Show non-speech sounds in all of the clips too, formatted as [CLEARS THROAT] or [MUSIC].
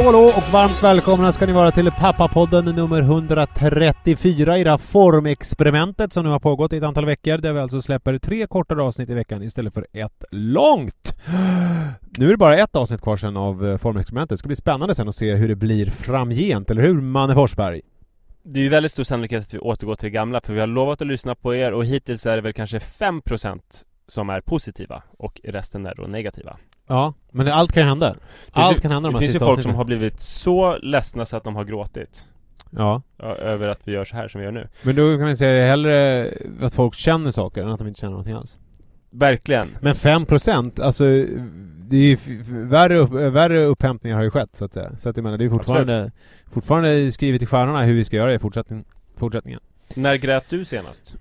Hallå hallå och varmt välkomna ska ni vara till Pappapodden nummer 134 i det här formexperimentet som nu har pågått i ett antal veckor där vi alltså släpper tre kortare avsnitt i veckan istället för ett långt. Nu är det bara ett avsnitt kvar sen av eh, formexperimentet. Det ska bli spännande sen att se hur det blir framgent, eller hur Manne Forsberg? Det är ju väldigt stor sannolikhet att vi återgår till det gamla för vi har lovat att lyssna på er och hittills är det väl kanske 5% som är positiva och resten är då negativa. Ja, men allt kan hända. Allt ju, kan hända de Det finns ju folk avsnitten. som har blivit så ledsna så att de har gråtit. Ja. Över att vi gör så här som vi gör nu. Men då kan man säga hellre att folk känner saker än att de inte känner någonting alls. Verkligen. Men 5% alltså det är ju värre, upp, värre upphämtningar har ju skett så att säga. Så att jag menar det är fortfarande Fortfarande skrivet i stjärnorna hur vi ska göra i fortsättning, fortsättningen. När grät du senast?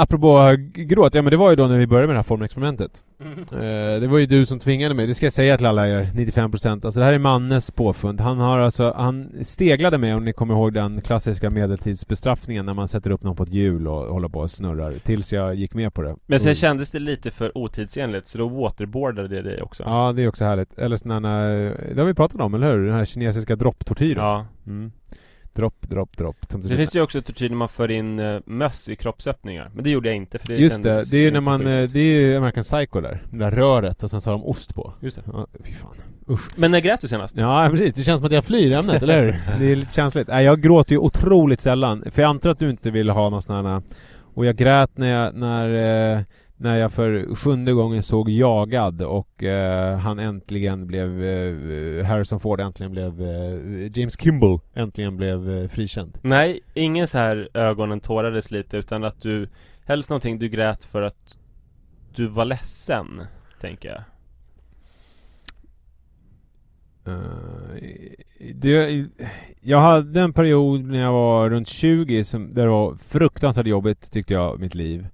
Apropå gråt, ja men det var ju då när vi började med det här formexperimentet. Mm. Eh, det var ju du som tvingade mig, det ska jag säga till alla er 95% Alltså det här är Mannes påfund. Han har alltså, han steglade mig om ni kommer ihåg den klassiska medeltidsbestraffningen när man sätter upp någon på ett hjul och håller på och snurrar. Tills jag gick med på det. Men sen mm. kändes det lite för otidsenligt så då waterboardade det dig också. Ja, det är också härligt. Eller sådana, det har vi pratat om, eller hur? Den här kinesiska dropptortyren. Ja. Mm. Dropp, dropp, dropp. Det finns ju också tortyr när man för in uh, möss i kroppsöppningar. Men det gjorde jag inte för det Just det, det är ju när man, schysst. det är ju American Psycho där. Det där röret och sen så har de ost på. Just det. Ja, fy fan. Usch. Men när grät du senast? Ja precis, det känns som att jag flyr ämnet, eller hur? Det är lite känsligt. Nej, jag gråter ju otroligt sällan. För jag antar att du inte vill ha någon sån här och jag grät när jag, när eh, när jag för sjunde gången såg Jagad och eh, han äntligen blev eh, Harrison Ford äntligen blev eh, James Kimball äntligen blev eh, frikänd. Nej, ingen så här ögonen tårades lite utan att du helst någonting du grät för att du var ledsen, tänker jag. Uh, det, jag hade en period när jag var runt 20 som, där det var fruktansvärt jobbigt tyckte jag, mitt liv.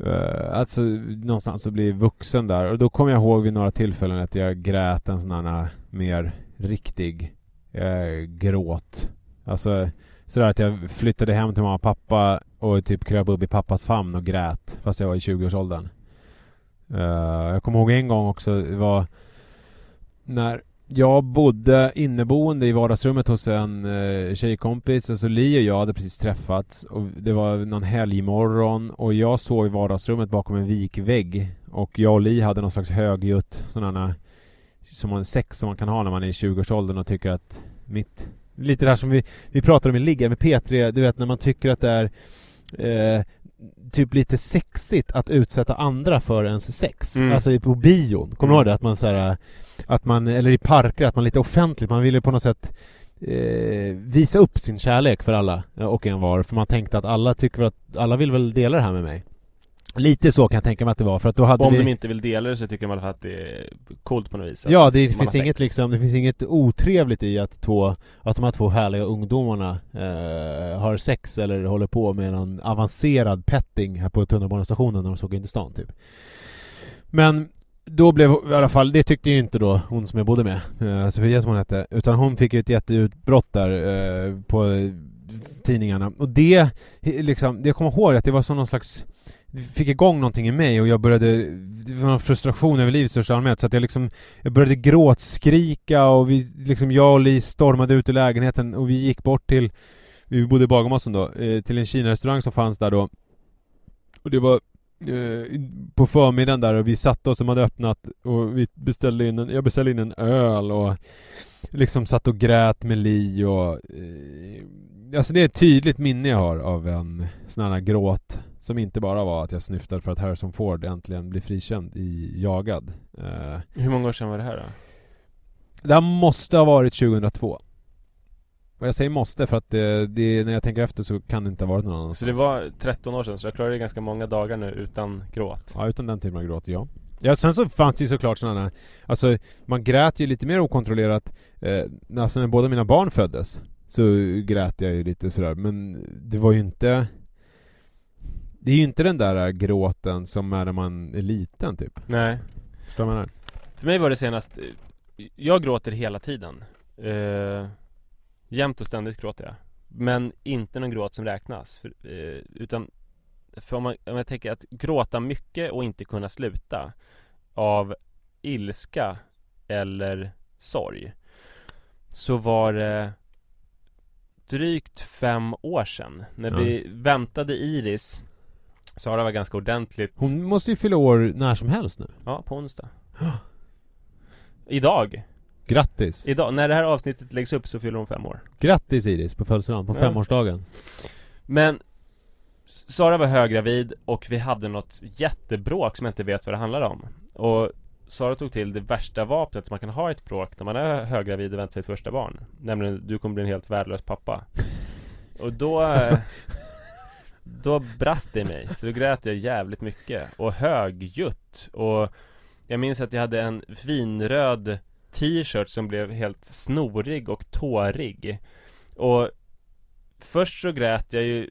Uh, alltså någonstans att bli vuxen där och då kommer jag ihåg vid några tillfällen att jag grät en sån här eh, mer riktig uh, gråt. Alltså sådär att jag flyttade hem till mamma och pappa och typ kröp upp i pappas famn och grät fast jag var i 20-årsåldern. Uh, jag kommer ihåg en gång också, det var när jag bodde inneboende i vardagsrummet hos en eh, tjejkompis och så Li och jag hade precis träffats och det var någon helgmorgon och jag sov i vardagsrummet bakom en vikvägg och jag och Li hade någon slags högljutt sådana som man, sex som man kan ha när man är i 20-årsåldern och tycker att mitt Lite det här som vi, vi pratade om i Ligga med P3, du vet när man tycker att det är eh, typ lite sexigt att utsätta andra för ens sex. Mm. Alltså på bion. Kommer du mm. ihåg det? Att man så här, att man, eller i parker, att man lite offentligt, man ville på något sätt eh, visa upp sin kärlek för alla och en var. För man tänkte att alla tycker att, alla vill väl dela det här med mig. Lite så kan jag tänka mig att det var för att då hade Om vi... de inte vill dela det så tycker fall att det är coolt på något vis Ja, det finns inget liksom, det finns inget otrevligt i att två, att de här två härliga ungdomarna eh, har sex eller håller på med någon avancerad petting här på tunnelbanestationen när de såg in till stan typ Men då blev i alla fall, det tyckte ju inte då hon som jag bodde med, eh, Sofia som hon hette, utan hon fick ju ett jätteutbrott där eh, på tidningarna och det, liksom, det jag kommer ihåg att det var som någon slags fick igång någonting i mig och jag började, det var någon frustration över livet i största allmänhet så att jag liksom, jag började gråtskrika och vi, liksom jag och Li stormade ut ur lägenheten och vi gick bort till, vi bodde i Bagarmossen då, eh, till en Kina-restaurang som fanns där då. Och det var på förmiddagen där och vi satte oss, de hade öppnat och vi beställde in en, jag beställde in en öl och liksom satt och grät med Li och eh, Alltså det är ett tydligt minne jag har av en sån här gråt som inte bara var att jag snyftade för att Harrison Ford äntligen blir frikänd i Jagad. Uh, Hur många år sedan var det här då? Det här måste ha varit 2002. Och jag säger måste för att det, det, när jag tänker efter så kan det inte ha varit någon annanstans. Så det var 13 år sedan, så jag klarade ganska många dagar nu utan gråt? Ja, utan den typen av gråt, ja. Ja, sen så fanns det ju såklart sådana Alltså, man grät ju lite mer okontrollerat eh, Alltså när båda mina barn föddes Så grät jag ju lite sådär, men det var ju inte det är ju inte den där gråten som är när man är liten typ Nej Förstår du vad jag menar? För mig var det senast Jag gråter hela tiden uh, Jämt och ständigt gråter jag Men inte någon gråt som räknas för, uh, Utan För om, man, om jag tänker att gråta mycket och inte kunna sluta Av ilska Eller sorg Så var det Drygt fem år sedan När Ja. vi väntade Iris Sara var ganska ordentligt Hon måste ju fylla år när som helst nu. Ja, på onsdag [GASPS] Idag Grattis! Idag, när det här avsnittet läggs upp så fyller hon fem år. Grattis Iris på födelsedagen, på Ja. femårsdagen. Men Sara var höggravid och vi hade något jättebråk som jag inte vet vad det handlade om. Och Sara tog till det värsta vapnet som man kan ha i ett bråk när man är höggravid och väntar sitt första barn. Nämligen, du kommer bli en helt värdelös pappa. [LAUGHS] Och då Alltså- Då brast det i mig, så då grät jag jävligt mycket. Och högljutt. Och Jag minns att jag hade en vinröd t-shirt som blev helt snorig och tårig Och Först så grät jag ju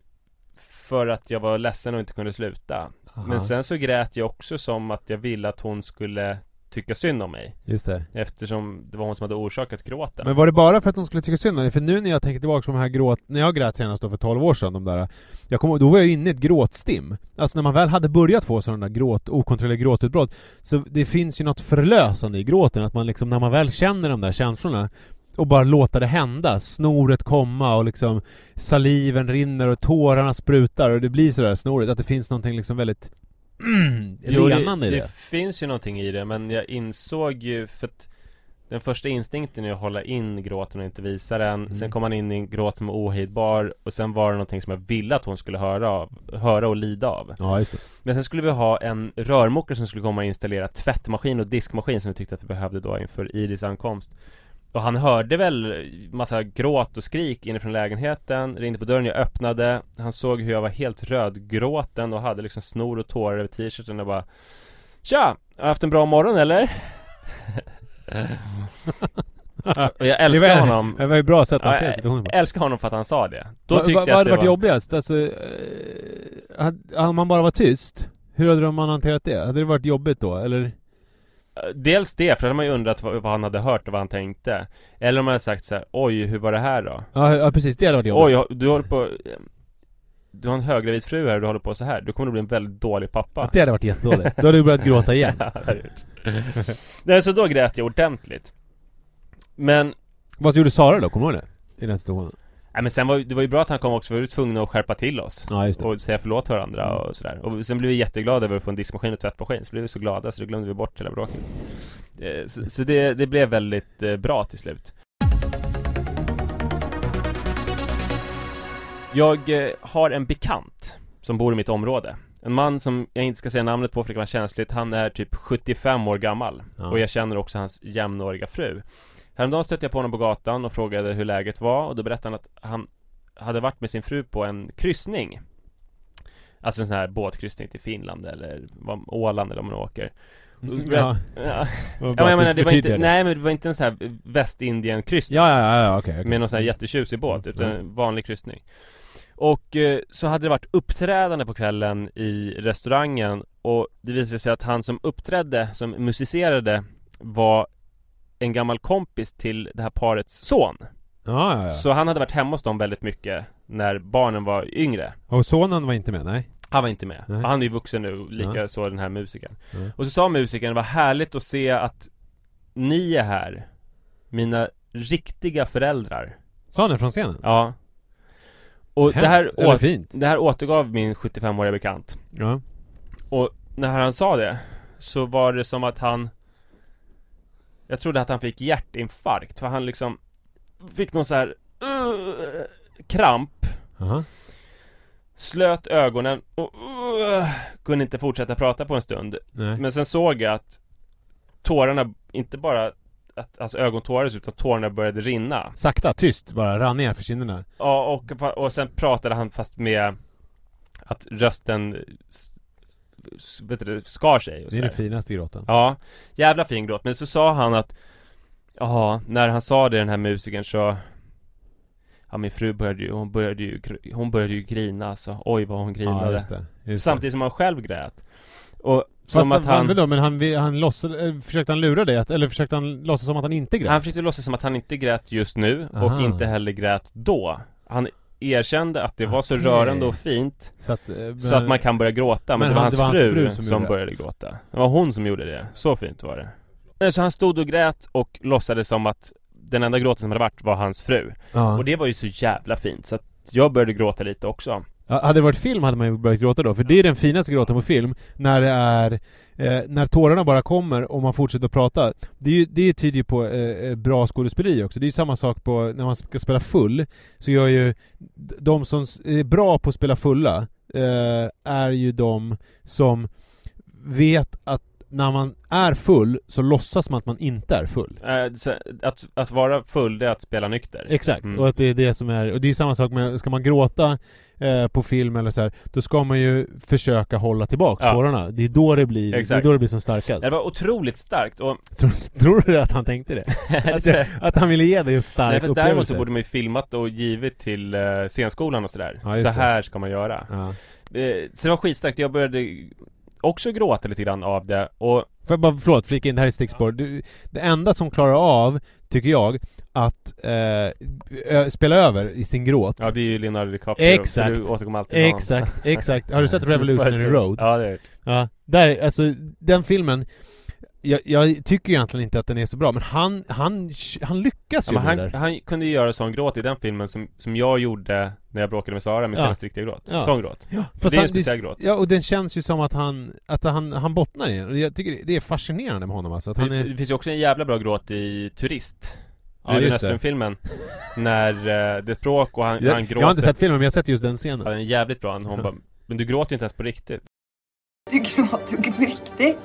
För att jag var ledsen och inte kunde sluta Aha. Men sen så grät jag också som att jag ville att hon skulle tycka synd om mig Just det. Eftersom det var hon som hade orsakat gråten Men var det bara för att de skulle tycka synd om dig? För nu när jag tänker tillbaka på de här gråt... När jag grät senast då för 12 år sedan, de där... Jag ihåg, då var jag inne i ett gråtstim. Alltså när man väl hade börjat få sådana där gråt, okontrollerade gråtutbrott. Så det finns ju något förlösande i gråten, att man liksom, när man väl känner de där känslorna och bara låta det hända, snoret komma och liksom saliven rinner och tårarna sprutar och det blir sådär snorigt, att det finns någonting liksom väldigt Jo, renande det, i det det. finns ju någonting i det men jag insåg ju för att Den första instinkten är att hålla in gråten och inte visa den Mm. Sen kom man in i en gråt som är ohejdbar Och sen var det någonting som jag ville att hon skulle höra av Höra och lida av Ja, just det. Men sen skulle vi ha en rörmokare som skulle komma och installera tvättmaskin och diskmaskin som vi tyckte att vi behövde då inför Iris ankomst Och han hörde väl massa gråt och skrik inifrån lägenheten Ringde på dörren, jag öppnade Han såg hur jag var helt rödgråten och hade liksom snor och tårar över t-shirten och bara Tja! Har du haft en bra morgon eller? [LAUGHS] och jag älskar det var, honom Det var ju bra sätt att hantera jag situationen på. älskar honom för att han sa det Då Va- tyckte va- jag Vad att hade det varit var jobbigast? Alltså, eh, hade, om man bara var tyst? Hur hade man hanterat det? Hade det varit jobbigt då, eller? Dels det, för då hade man ju undrat vad, vad han hade hört och vad han tänkte Eller om man hade sagt så här: Oj, hur var det här då? Ja, ja precis, det hade varit jobbigt. Oj, du håller på Du har en höggravid fru här och du håller på så här Du kommer att bli en väldigt dålig pappa Det hade varit jättedåligt. Då hade du börjat gråta igen. [LAUGHS] Ja. Nej, så då grät jag ordentligt Men Vad gjorde Sara då? Kommer du ihåg det? I den situationen? Nej men sen var det var ju bra att han kom också, för vi var tvungna att skärpa till oss. Ja, just det. Och säga förlåt till varandra och sådär. Och sen blev vi jätteglada över att få en diskmaskin och tvättmaskin Så blev vi så glada så det glömde vi bort hela bråket. Eh, Så, så det, det blev väldigt eh, bra till slut. Jag eh, har en bekant Som bor i mitt område. En man som jag inte ska säga namnet på för det kan vara känsligt. Han är typ 75 år gammal. Ja. Och jag känner också hans jämnåriga fru Häromdagen stötte jag på honom på gatan och frågade hur läget var och då berättade han att han hade varit med sin fru på en kryssning Alltså en sån här båtkryssning till Finland eller Åland eller om man åker ja. ja. Ja, men jag menar det var inte, nej men det var inte en sån här Västindien-kryssning Ja, ja, ja, ja okej. okej. med någon sån här jättetjusig båt, Mm, utan mm. vanlig kryssning Och eh, så hade det varit uppträdande på kvällen i restaurangen Och det visade sig att han som uppträdde, som musicerade Var en gammal kompis till det här parets son Ja, ja, ja. Så han hade varit hemma hos dem väldigt mycket När barnen var yngre Och sonen var inte med? Nej? Han var inte med, Nej. han är ju vuxen nu, lika Ja. så den här musikern Ja. Och så sa musikern, vad härligt att se att Ni är här Mina riktiga föräldrar Sa han det från scenen? Ja Och det här, eller fint. det här återgav min 75-åriga bekant Ja. Och när han sa det Så var det som att han Jag trodde att han fick hjärtinfarkt för han liksom Fick någon så här uh, Kramp Aha. Slöt ögonen och uh, kunde inte fortsätta prata på en stund Nej. Men sen såg jag att Tårarna, inte bara att alltså ögon tårades utan tårarna började rinna Sakta, tyst bara, rann ner för kinderna. Ja och, och sen pratade han fast med Att rösten vet du, skar sig och Det är den finaste gråten. Ja, jävla fin gråt. Men så sa han att Ja, när han sa det den här musikern så Ja min fru började ju, hon började ju, hon började ju grina alltså. Oj vad hon Ja, grinade. just det. Just Samtidigt som han själv grät. Och Fast som att han Vadå, men han, han låtsades, eh, försökte han lura dig? Eller försökte han låtsas som att han inte grät? Han försökte låtsas som att han inte grät just nu Aha. och inte heller grät då. Han erkände att det var så rörande och fint Så att, eh, Så att man kan börja gråta, men, Men det var han- hans, det var hans fru, fru som, som började gråta Det var hon som gjorde det, så fint var det Nej, Så han stod och grät och låtsades som att den enda gråten som hade varit var hans fru. Ja. Och det var ju så jävla fint så att jag började gråta lite också. Ja, hade det varit film hade man ju börjat gråta då, för det är den finaste gråten på film, när det är eh, när tårarna bara kommer och man fortsätter att prata. Det, är ju, det tyder ju på eh, eh bra skådespeleri också. Det är ju samma sak på när man ska spela full, så gör ju de som är bra på att spela fulla, eh, är ju de som vet att när man är full så låtsas man att man inte är full. Eh, så att, att vara full, det är att spela nykter. Exakt, Mm. och att det är det som är, och det är samma sak med, ska man gråta eh, på film eller så här, då ska man ju försöka hålla tillbaka Ja. tårarna. Det är då det blir, det är då det blir som starkast. Det var otroligt starkt och... [LAUGHS] Tror, tror du att han tänkte det? [LAUGHS] att, jag, att han ville ge dig en stark Nej, fast däremot så borde man ju filmat och givit till uh, scenskolan och sådär. Ja, så det. här ska man göra. Ja. Eh, så det var skitstarkt, jag började också gråta lite grann av det och Får jag bara, förlåt, flika in, det här är stickspår. Du, det enda som klarar av, tycker jag, att eh, spela över i sin gråt Ja det är ju Leonardo DiCaprio Exakt. Du återkommer alltid till. Exakt, exakt. Har du sett [LAUGHS] Revolutionary. Road? Ja det är Ja, där, alltså den filmen jag, jag tycker egentligen inte att den är så bra, men han, han, han lyckas ja, ju med det han, där. han kunde ju göra sån gråt i den filmen som, som jag gjorde när jag bråkade med Sara, min Ja. senaste riktiga gråt. Ja. Sån gråt. Ja, det är en speciell gråt. Ja, och den känns ju som att han, att han, han bottnar i den. Jag tycker det- är fascinerande med honom alltså, att han det, är... det finns ju också en jävla bra gråt i Turist. Ja, Ruben. Östlund-filmen. När eh, det är språk och han, jag, han gråter. jag har inte sett filmen, men jag har sett just den scenen. Ja, den är jävligt bra. Hon bara, men du gråter ju inte ens på riktigt. Du gråter ju på riktigt.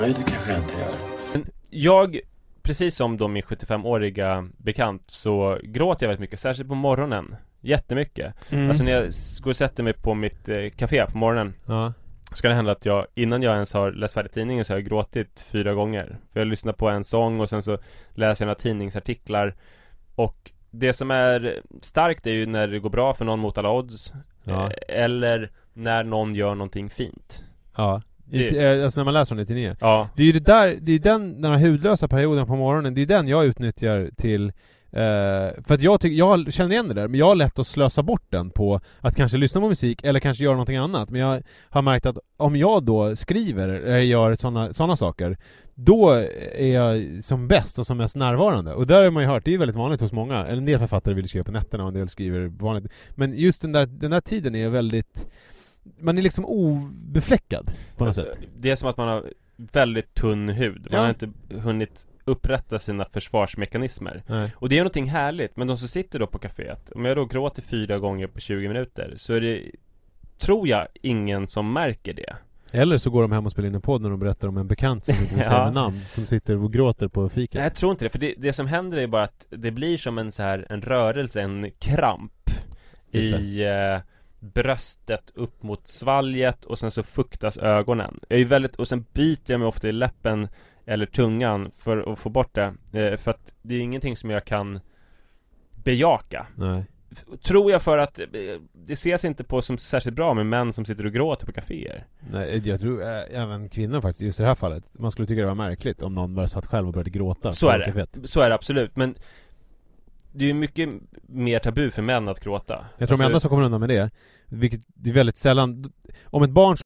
Nej, det kanske jag inte gör. Jag, precis som då min 75-åriga bekant, så gråter jag väldigt mycket, särskilt på morgonen. Jättemycket. Mm. Alltså när jag går och sätter mig på mitt eh, café på morgonen Ja. Så kan det hända att jag, innan jag ens har läst färdigt tidningen så har jag gråtit fyra gånger För jag lyssnar på en sång och sen så läser jag några tidningsartiklar Och det som är starkt är ju när det går bra för någon mot alla odds Ja. eh, Eller när någon gör någonting fint Ja. I, eh, alltså när man läser om det i tidningen. Ja, Det är ju det där, det är den, den här hudlösa perioden på morgonen, det är den jag utnyttjar till Eh, för att jag tycker, jag känner igen det där, men jag har lätt att slösa bort den på att kanske lyssna på musik eller kanske göra någonting annat. Men jag har märkt att om jag då skriver eller gör sådana såna saker, då är jag som bäst och som mest närvarande. Och där har man ju hört, det är väldigt vanligt hos många, eller en del författare vill skriva på nätterna och en del skriver vanligt. Men just den där, den där tiden är väldigt, man är liksom obefläckad på något sätt. det är som att man har väldigt tunn hud Man Ja. har inte hunnit upprätta sina försvarsmekanismer Nej. Och det är någonting härligt, men de som sitter då på kaféet Om jag då gråter fyra gånger på 20 minuter Så är det Tror jag ingen som märker det Eller så går de hem och spelar in en podd när de berättar om en bekant som inte vill säga [LAUGHS] Ja. namn, som sitter och gråter på fiket. Nej, jag tror inte det, för det, det som händer är bara att det blir som en så här, en rörelse, en kramp. I eh, bröstet upp mot svalget och sen så fuktas ögonen Jag är väldigt, och sen biter jag mig ofta i läppen eller tungan för att få bort det eh, För att det är ingenting som jag kan bejaka Nej. Tror jag för att eh, det ses inte på som särskilt bra med män som sitter och gråter på kaféer Nej, jag tror äh, även kvinnor faktiskt, just i det här fallet. Man skulle tycka det var märkligt om någon bara satt själv och började gråta. Så är det, kaféet. så är det absolut men Det är ju mycket mer tabu för män att gråta Jag tror de enda som kommer undan med det, vilket det är väldigt sällan, om ett barn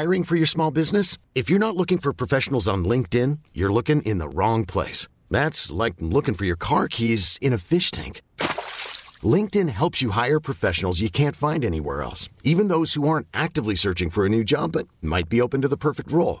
Hiring for your small business? If you're not looking for professionals on LinkedIn, you're looking in the wrong place. That's like looking for your car keys in a fish tank. LinkedIn helps you hire professionals you can't find anywhere else, even those who aren't actively searching for a new job but might be open to the perfect role.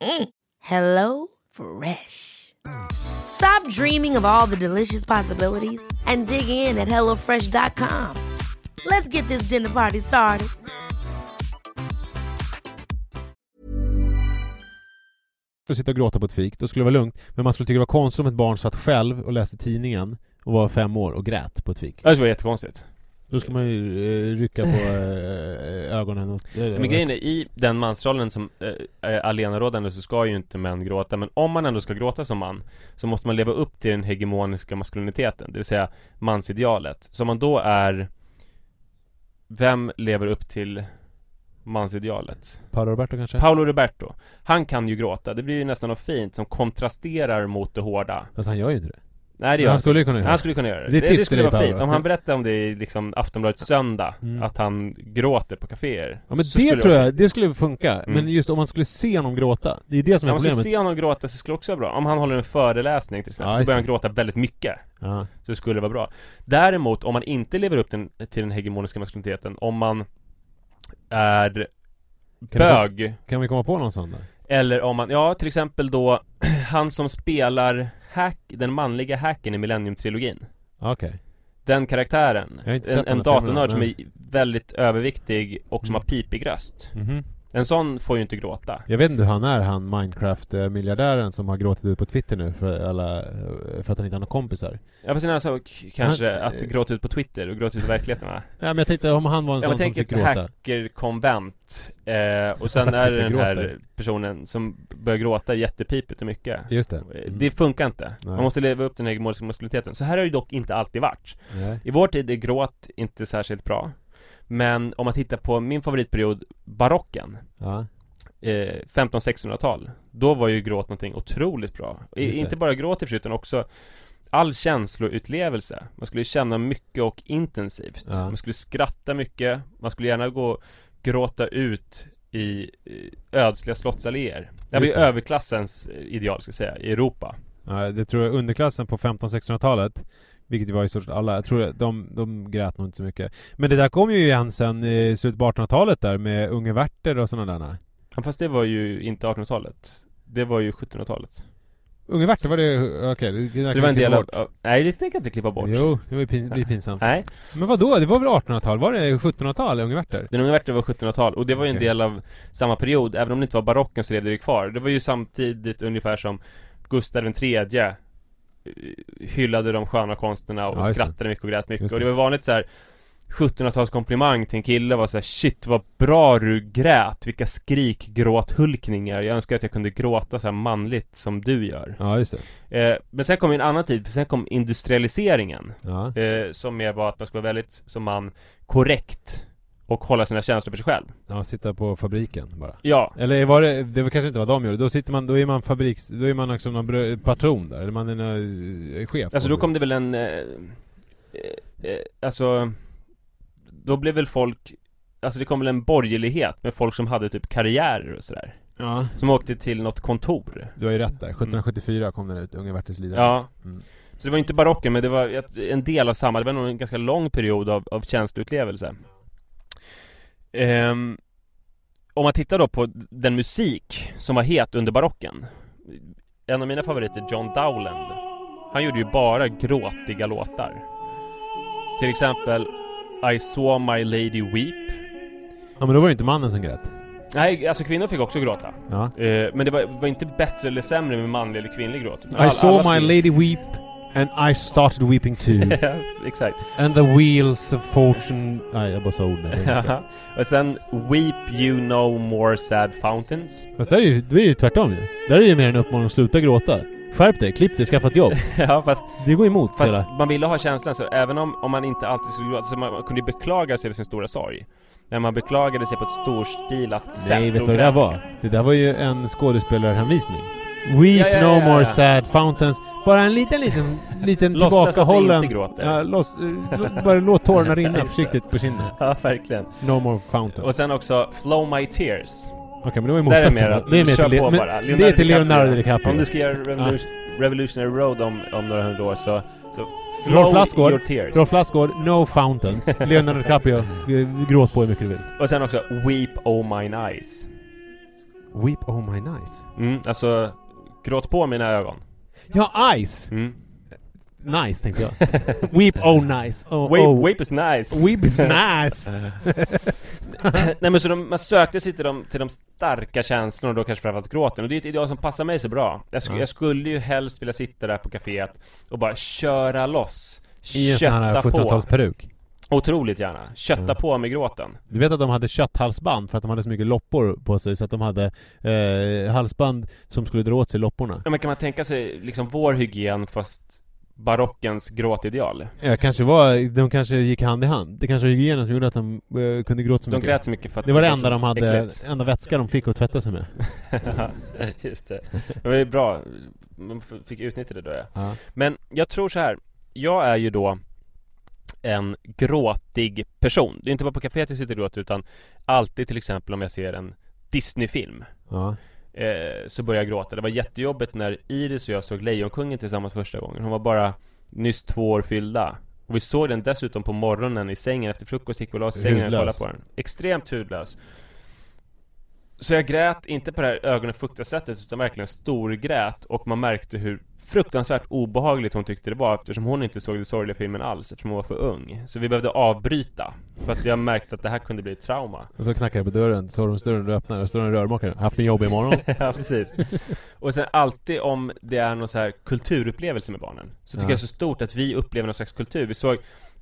Mm. Hello Fresh. Stop dreaming of all the delicious possibilities and dig in at HelloFresh.com. Let's get this dinner party started. skulle sitta och gråta på ett fik, då skulle det vara lugnt. Men man skulle tycka det var konstigt om ett barn satt själv och läste tidningen och var fem år och grät på ett fik. Det skulle vara jättekonstigt Då ska man ju eh, rycka på eh, ögonen och, det, det, Men grejen är, i den mansrollen som äh, är alenarådande så ska ju inte män gråta Men om man ändå ska gråta som man Så måste man leva upp till den hegemoniska maskuliniteten Det vill säga mansidealet. Så om man då är Vem lever upp till mansidealet? Paolo Roberto kanske? Paolo Roberto. Han kan ju gråta, det blir ju nästan något fint som kontrasterar mot det hårda. Fast han gör ju inte det Nej det gör han skulle ju kunna göra Han skulle kunna göra det Det Det, det skulle vara fint, om han berättar om det i liksom Aftonbladet Söndag Mm. Att han gråter på kaféer Ja men det tror jag, det skulle funka. Men Mm. just om man skulle se honom gråta, det är det som är Om man skulle problemet. se honom gråta så skulle det också vara bra. Om han håller en föreläsning till exempel, Ja, så börjar det. han gråta väldigt mycket. Ja. Så det skulle vara bra. Däremot, om man inte lever upp den, till den hegemoniska maskuliniteten, om man är Kan bög, Vi, kan vi komma på någon sån där? eller om man, ja till exempel då, [CLEARS THROAT] han som spelar hack, den manliga hacken i Millennium-trilogin. Okej. Den karaktären, en, en datornörd som är väldigt överviktig och som Mm. har pipig röst. Mhm. En sån får ju inte gråta. Jag vet inte hur han är, han Minecraft-miljardären som har gråtit ut på Twitter nu för, alla, för att han inte har några kompisar. Ja fast en sak kanske, Han- att gråta ut på Twitter och gråta ut i verkligheten va? Ja men jag tänkte om han var en Ja, sån som fick gråta. hackerkonvent eh, Och [LAUGHS] sen är det den här personen som börjar gråta jättepipigt och mycket Just det. Eh, Mm. Det funkar inte Nej. Man måste leva upp till den hegemoniska maskuliniteten Så här har det ju dock inte alltid varit Nej. I vår tid är gråt inte särskilt bra Men om man tittar på min favoritperiod Barocken Ja. eh, 1500-1600-tal Då var ju gråt någonting otroligt bra. Inte bara gråt i och utan också All känsloutlevelse Man skulle känna mycket och intensivt. Ja. Man skulle skratta mycket. Man skulle gärna gå och gråta ut i eh, ödsliga slottsalléer. Det var ju överklassens eh, ideal ska jag säga, i Europa. Ja, det tror jag underklassen på 1500-1600-talet Vilket var i stort sett alla, jag tror att de, de grät nog inte så mycket Men det där kom ju igen sen i slutet på 1800-talet där med Unge Werther och sådana där ja, Fast det var ju inte 1800-talet Det var ju 1700-talet Unge Werther var det, okej det, Så det var en del av, av Nej det tänker jag inte klippa bort Jo, det var pin, det blir pinsamt Nej Men vad då? Det var väl 1800-tal? Var det 1700-tal, Unge Werther? Den unga Werther var 1700-tal och det var ju en Okej. del av samma period, även om det inte var barocken så levde det kvar. Det var ju samtidigt ungefär som Gustav III eh, hyllade de sköna konsterna och Ja, skrattade mycket och grät mycket. Och det. var vanligt så här 1700-talskomplimang till en kille var så här, Shit vad bra du grät, vilka skrikgråthulkningar. Jag önskar att jag kunde gråta så här manligt som du gör. Ja, just det. Eh, Men sen kom en annan tid, för sen kom industrialiseringen. Ja, eh, Som mer var att man skulle vara väldigt, som man, korrekt Och hålla sina känslor för sig själv ja sitta på fabriken bara Ja, Eller var det, det var kanske inte vad de gjorde, då sitter man, då är man fabriks, då är man liksom någon patron där, eller man är en eh, chef Alltså då kom det väl en... Eh, eh, eh, alltså... Då blev väl folk... Alltså det kom väl en borgerlighet med folk som hade typ karriärer och sådär. Ja, Som åkte till något kontor. du har ju rätt där, 1774 kom den ut, Unge Werthers lidande Ja. Mm. Så det var inte barocken men det var en del av samma, det var nog en ganska lång period av, av känsloutlevelse. Ehm, om man tittar då på den musik som var het under barocken. En av mina favoriter, John Dowland. Han gjorde ju bara gråtiga låtar. Till exempel I saw my lady weep. Ja men då var det inte mannen som grät Nej, alltså kvinnor fick också gråta. Ja Eh, men det var, var inte bättre eller sämre med manlig eller kvinnlig gråt. I saw alla my lady weep and I started weeping too. [LAUGHS] Exakt. And the wheels of fortune... Nej jag bara sa orden. [LAUGHS] Och sen Weep you no more sad fountains. Fast det är ju, det är ju tvärtom ju. Där är ju mer en uppmaning att sluta gråta. Skärp dig, klipp dig, skaffa ett jobb. [LAUGHS] Ja fast, Det går emot fast hela man ville ha känslan så även om, om man inte alltid skulle gråta så man, man kunde ju beklaga sig över sin stora sorg. Men man beklagade sig på ett storstilat sätt Nej, vet du vad det där var? Det där var ju en skådespelarhänvisning Weep Ja, ja, ja, no ja, more ja. sad fountains. Bara en liten, liten, liten [LAUGHS] Låtsas att du tillbakahållen. inte gråter. ja, loss, eh, Bara låt tårarna [LAUGHS] rinna försiktigt på kinden. Ja verkligen. No more fountains. Och sen också Flow my tears. Okej men det var ju är motsatsen. mer att Det är mer kör till, på men, bara. det är till Leonardo DiCaprio. Om du ska göra Revolution, Revolutionary Road om, om några hundra år så, så Rolf Lassgård. your tears. Rolf Lassgård, No fountains. [LAUGHS] Leonardo DiCaprio, eh, gråt på hur mycket du vill. Och sen också Weep oh mine eyes. Weep oh my nice Mm, alltså Gråt på mina ögon. Ja, ice! mm. Nice tänkte jag. [LAUGHS] Weep oh nice. Oh, Weep, oh. weep is nice. Weep is nice. [LAUGHS] [LAUGHS] Nej men så de, man sökte sig till de, till de starka känslorna och då kanske framförallt gråten. Och det är ett ideal som passar mig så bra. Jag, sk- Ja. jag skulle ju helst vilja sitta där på kaféet och bara köra loss I en sån här Kötta på. 1700-talsperuk Otroligt gärna. Kötta Ja. på med gråten. Du vet att de hade kötthalsband för att de hade så mycket loppor på sig så att de hade eh, halsband som skulle dra åt sig lopporna. Ja, men kan man tänka sig liksom vår hygien fast barockens gråtideal? Ja, kanske var, de kanske gick hand i hand. Det kanske var hygienen som gjorde att de eh, kunde gråta så De mycket. grät så mycket för att det var det enda de hade, äckligt. enda vätska de fick att tvätta sig med. [LAUGHS] Just det. Det var ju bra. Man fick utnyttja det då. Ja. Men jag tror så här. Jag är ju då en gråtig person. Det är inte bara på kaféet jag sitter och gråter utan alltid till exempel om jag ser en Disney-film. Ja. Eh, så börjar jag gråta. Det var jättejobbigt när Iris och jag såg Lejonkungen tillsammans första gången. Hon var bara nyss två år fyllda. Och vi såg den dessutom på morgonen i sängen efter frukost, gick vi och la oss i sängen och kollade Hudlös. på den. Extremt hudlös. Så jag grät inte på det här ögonen fukta sättet utan verkligen storgrät och man märkte hur fruktansvärt obehagligt hon tyckte det var eftersom hon inte såg den sorgliga filmen alls eftersom hon var för ung. Så vi behövde avbryta för att jag märkte att det här kunde bli ett trauma. Och så knackar det på dörren, sovrumsdörren du öppnar och står en rörmokare. Haft en jobbig morgon. [LAUGHS] ja, precis. Och sen alltid om det är någon så här kulturupplevelse med barnen Så tycker Ja. jag det är så stort att vi upplever någon slags kultur Vi såg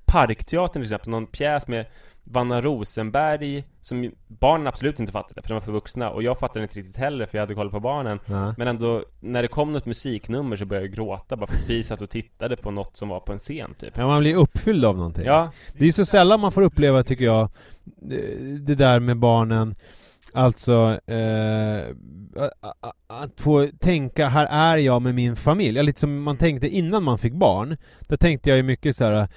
Parkteatern till exempel, någon pjäs med Vanna Rosenberg Som barnen absolut inte fattade för de var för vuxna Och jag fattade inte riktigt heller för jag hade koll på barnen Ja. Men ändå, när det kom något musiknummer så började jag gråta Bara för att vi satt och tittade på något som var på en scen typ Ja, man blir uppfylld av någonting. Ja, Det är så sällan man får uppleva, tycker jag, det där med barnen Alltså, eh, att få tänka, här är jag med min familj. Lite som man tänkte innan man fick barn. Då tänkte jag ju mycket så här.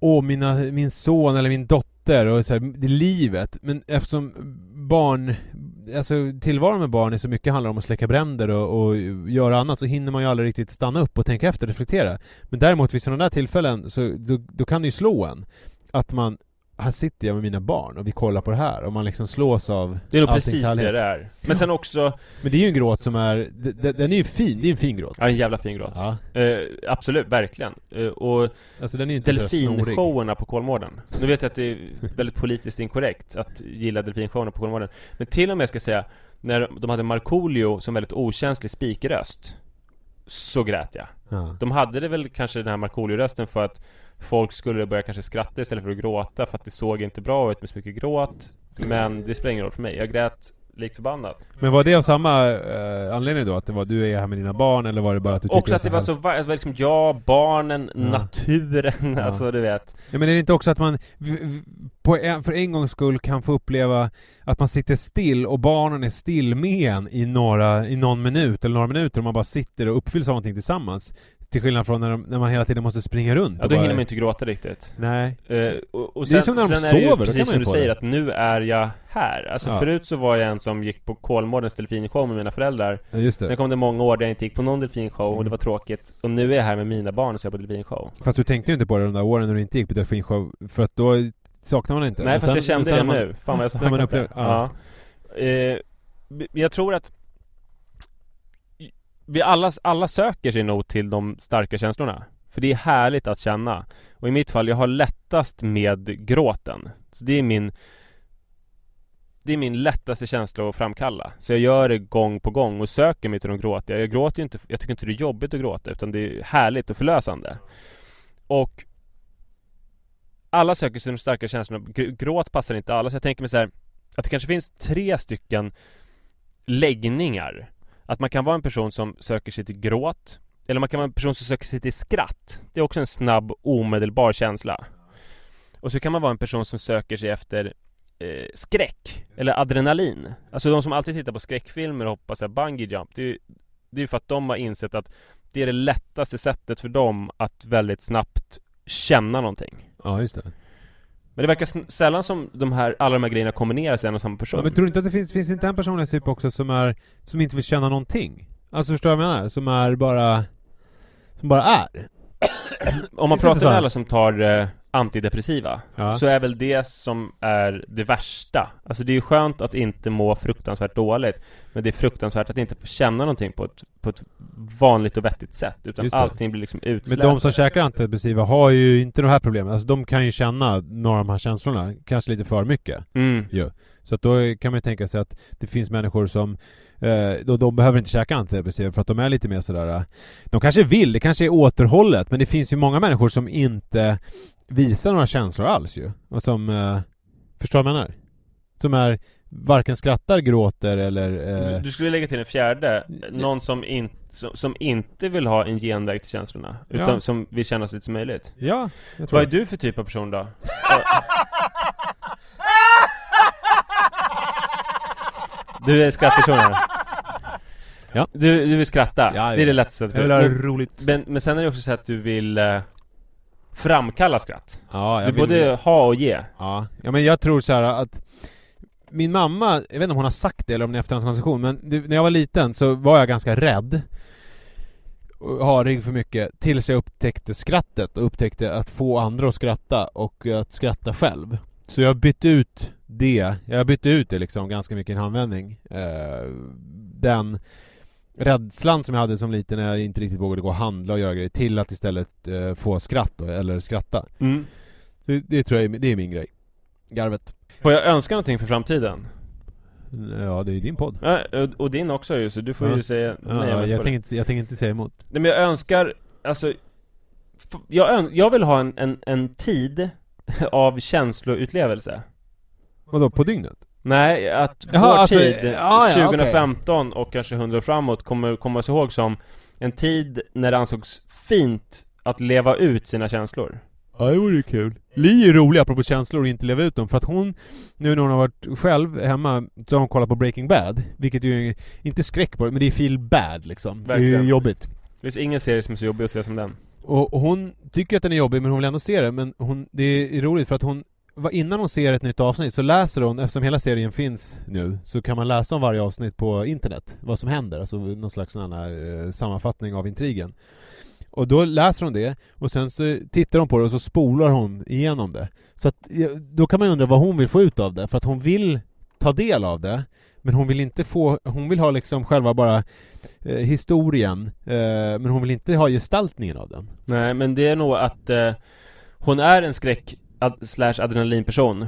Åh, mina, min son eller min dotter och så här, det livet. Men eftersom barn, alltså tillvaron med barn är så mycket handlar om att släcka bränder och, och göra annat så hinner man ju aldrig riktigt stanna upp och tänka efter, reflektera. Men däremot vid sådana där tillfällen så då, då kan det ju slå en. Att man, här sitter jag med mina barn och vi kollar på det här och man liksom slås av det är nog precis det härlighet. det är Men sen också, Men det är ju en gråt som är, den är ju fin, det är en fin gråt. ja en jävla fin gråt Ja, eh, Absolut, verkligen eh, Och alltså den är inte. Delfinshowerna på Kolmården Nu vet jag att det är väldigt politiskt inkorrekt att gilla delfinshowerna på Kolmården Men till och med ska jag säga När de hade Markoolio som väldigt okänslig spikröst Så grät jag Ja. De hade det väl kanske den här Markoolio-rösten för att Folk skulle börja kanske skratta istället för att gråta för att det såg inte bra ut med så mycket gråt Men det spelar ingen roll för mig, jag grät likt förbannat Men var det av samma eh, anledning då? Att det var du är här med dina barn eller var det bara att du tyckte Också att det var så, va- alltså, liksom, ja, barn, Ja. naturen, Ja. alltså du vet Ja, men är det inte också att man på en, för en gångs skull kan få uppleva att man sitter still och barnen är still med en i, några, i någon minut eller några minuter och man bara sitter och uppfylls av någonting tillsammans? Till skillnad från när, de, när man hela tiden måste springa runt Ja, och då bara- hinner man inte gråta riktigt Nej. Eh, och, och Det är sen, som när de sen är det ju sover, precis som ju du säger det. att nu är jag här Alltså Ja. förut så var jag en som gick på Kolmårdens delfinshow med mina föräldrar Ja, just Sen det. kom det många år där jag inte gick på någon delfinshow och Mm. det var tråkigt Och nu är jag här med mina barn och ser på delfinshow Fast du tänkte ju inte på det de där åren när du inte gick på delfinshow för att då saknar man inte. Nej Men fast sen- jag kände sen det man- nu, fan vad jag [LAUGHS] saknar det ja. ja. Eh, Jag tror att vi alla, alla söker sig nog till de starka känslorna. För det är härligt att känna. Och i mitt fall, jag har lättast med gråten. Så det är min Det är min lättaste känsla att framkalla. Så jag gör det gång på gång och söker mig till de gråtiga Jag gråter ju inte, jag tycker inte det är jobbigt att gråta utan det är härligt och förlösande. Och Alla söker sig till de starka känslorna. Gråt passar inte alla. Så jag tänker mig så här Att det kanske finns tre stycken läggningar att man kan vara en person som söker sig till gråt Eller man kan vara en person som söker sig till skratt. Det är också en snabb, omedelbar känsla. Och så kan man vara en person som söker sig efter eh, skräck Eller adrenalin. Alltså de som alltid tittar på skräckfilmer och hoppar så bungee jump Det är ju det är ju för att de har insett att Det är det lättaste sättet för dem att väldigt snabbt känna någonting. Ja, just det. Men det verkar sällan som de här, alla de här grejerna kombineras i en och samma person Ja, men tror du inte att det finns, finns inte en personlighetstyp också som är, som inte vill känna någonting? Alltså förstår du vad jag menar? Som är bara, som bara är? Om man pratar med alla som tar eh, antidepressiva Ja. Så är väl det som är det värsta Alltså det är ju skönt att inte må fruktansvärt dåligt Men det är fruktansvärt att inte få känna någonting på ett, på ett vanligt och vettigt sätt Utan allting blir liksom Men utslätat de som käkar antidepressiva har ju inte de här problemen. Alltså de kan ju känna några av de här känslorna, kanske lite för mycket. mm. ju. Så att då kan man ju tänka sig att det finns människor som eh, då, de behöver inte käka antidepressiva för att de är lite mer sådär eh, De kanske vill, det kanske är återhållet men det finns ju många människor som inte visar några känslor alls ju. Och som eh, Förstår vad jag menar? Som är varken skrattar, gråter eller eh, Du skulle lägga till en fjärde, någon som, in, som, som inte vill ha en genväg till känslorna Utan Ja. som vill känna så lite som möjligt Ja, Vad är du för typ av person då? [LAUGHS] Du är skrattpersonen? Ja. Du, du vill skratta? Ja, det är det lättaste Jag vill ha roligt. men, men sen är det också så att du vill eh, Framkalla skratt Ja, jag Du vill- både ha och ge Ja, ja men jag tror så här att Min mamma, jag vet inte om hon har sagt det eller om det är efterhandskonversation men det, när jag var liten så var jag ganska rädd och harig för mycket tills jag upptäckte skrattet och upptäckte att få andra att skratta och att skratta själv. Så jag bytte ut det, jag bytte ut det liksom ganska mycket i en handvändning. Eh, den rädslan som jag hade som liten när jag inte riktigt vågade gå och handla och göra grejer till att istället eh, få skratt eller skratta. mm. Det, det tror jag är, det är min grej. Garvet. Får jag önska någonting för framtiden? Ja, det är din podd. Ja, och, din också ju, så du får Ja. ju säga Ja, nej om jag, tänker inte, jag tänker inte säga emot. Nej men jag önskar, alltså jag, jag vill ha en, en, en tid [LAUGHS] av känsloutlevelse Vadå, på dygnet? Nej, att Jaha, vår alltså, tid, ja, ja, 2015 och kanske 100 år framåt kommer komma sig ihåg som en tid när det ansågs fint att leva ut sina känslor Ja, det vore kul. Li är rolig apropå känslor och inte leva ut dem för att hon, nu när hon har varit själv hemma, så har hon kollat på Breaking Bad. Vilket ju, inte skräck på men det är feel bad liksom. Det är Verkligen. ju jobbigt. Det finns ingen serie som är så jobbig att se som den och, och hon tycker att den är jobbig men hon vill ändå se det. Men hon, det är roligt för att hon, innan hon ser ett nytt avsnitt så läser hon, eftersom hela serien finns nu, så kan man läsa om varje avsnitt på internet. Vad som händer, alltså någon slags sån här, eh, sammanfattning av intrigen. Och då läser hon det, och sen så tittar hon på det och så spolar hon igenom det. Så att, då kan man ju undra vad hon vill få ut av det, för att hon vill ta del av det, men hon vill inte få, hon vill ha liksom själva bara eh, historien, eh, men hon vill inte ha gestaltningen av den. Nej men det är nog att eh, hon är en skräck ad, slash adrenalinperson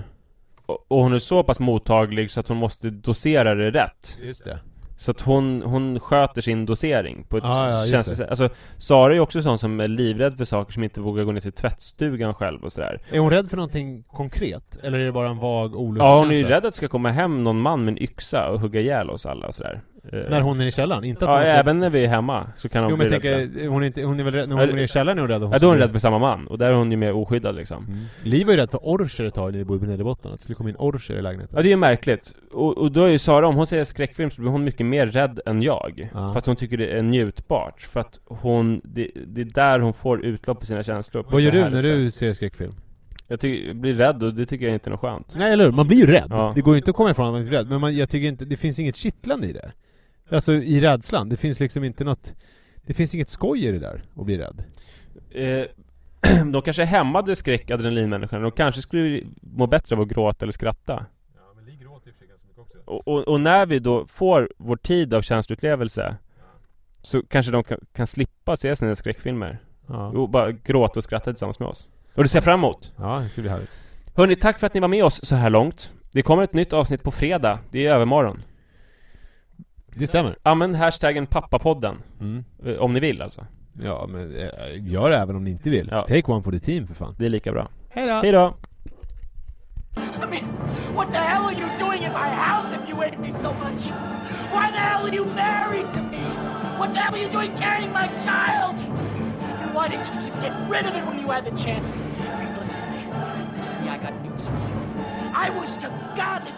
och, och hon är så pass mottaglig så att hon måste dosera det rätt Just det. Så att hon, hon sköter sin dosering på ett Ja, ja, känsligt sätt Alltså Sara är ju också sån som är livrädd för saker som inte vågar gå ner till tvättstugan själv och sådär Är hon rädd för någonting konkret? Eller är det bara en vag olustkänsla? Ja hon är ju rädd att det ska komma hem någon man med en yxa och hugga ihjäl oss alla och sådär När hon är i källaren? Inte att Ja hon ska... även när vi är hemma så kan hon Jo bli men jag rädd tänker, hon är, inte, hon är väl rädd, när hon är i källaren är hon rädd att Ja då är hon rädd för samma man, och där är hon ju mer oskyddad liksom Mm. Liv var ju rädd för orcher ett tag när vi bodde på Nederbotten, att det skulle komma in orcher i lägenheten Ja det är ju märkligt, och, och då är ju Sara, om hon säger skräckfilm så blir hon mycket mer rädd än jag Ja. Fast hon tycker det är njutbart, för att hon, det, det är där hon får utlopp för sina känslor Vad gör du när sätt. du ser skräckfilm? Jag, tycker, jag blir rädd och det tycker jag inte är något skönt Nej eller hur? Man blir ju rädd. Ja. Det går ju inte att komma ifrån att man blir rädd, men man, jag tycker inte, det finns inget kittlande i det Alltså i rädslan, det finns liksom inte något Det finns inget skoj i det där, att bli rädd. Eh, [CLEARS THROAT] De kanske är hämmade skräck adrenalinmänniskorna, de kanske skulle må bättre av att gråta eller skratta. Ja men Li gråter ju ganska mycket också. Och, och, och när vi då får vår tid av känsloupplevelse Så kanske de kan, kan slippa se sina skräckfilmer. Ja, och bara gråta och skratta tillsammans med oss. Och det ser jag fram emot. Ja det skulle bli härligt. Hörni, tack för att ni var med oss så här långt. Det kommer ett nytt avsnitt på fredag, det är övermorgon Det stämmer Använd hashtaggen pappapodden mm. eh, Om ni vill alltså Ja men eh, gör det även om ni inte vill Ja. Take one for the team för fan Det är lika bra Hejdå! Hejdå! I mean, what the hell are you doing in my house if you hate me so much? Why the hell are you married to me? What the hell are you doing carrying my child? And why didn't you just get rid of it when you had the chance? Because listen to me, listen to me, I got news for you. I wish to God that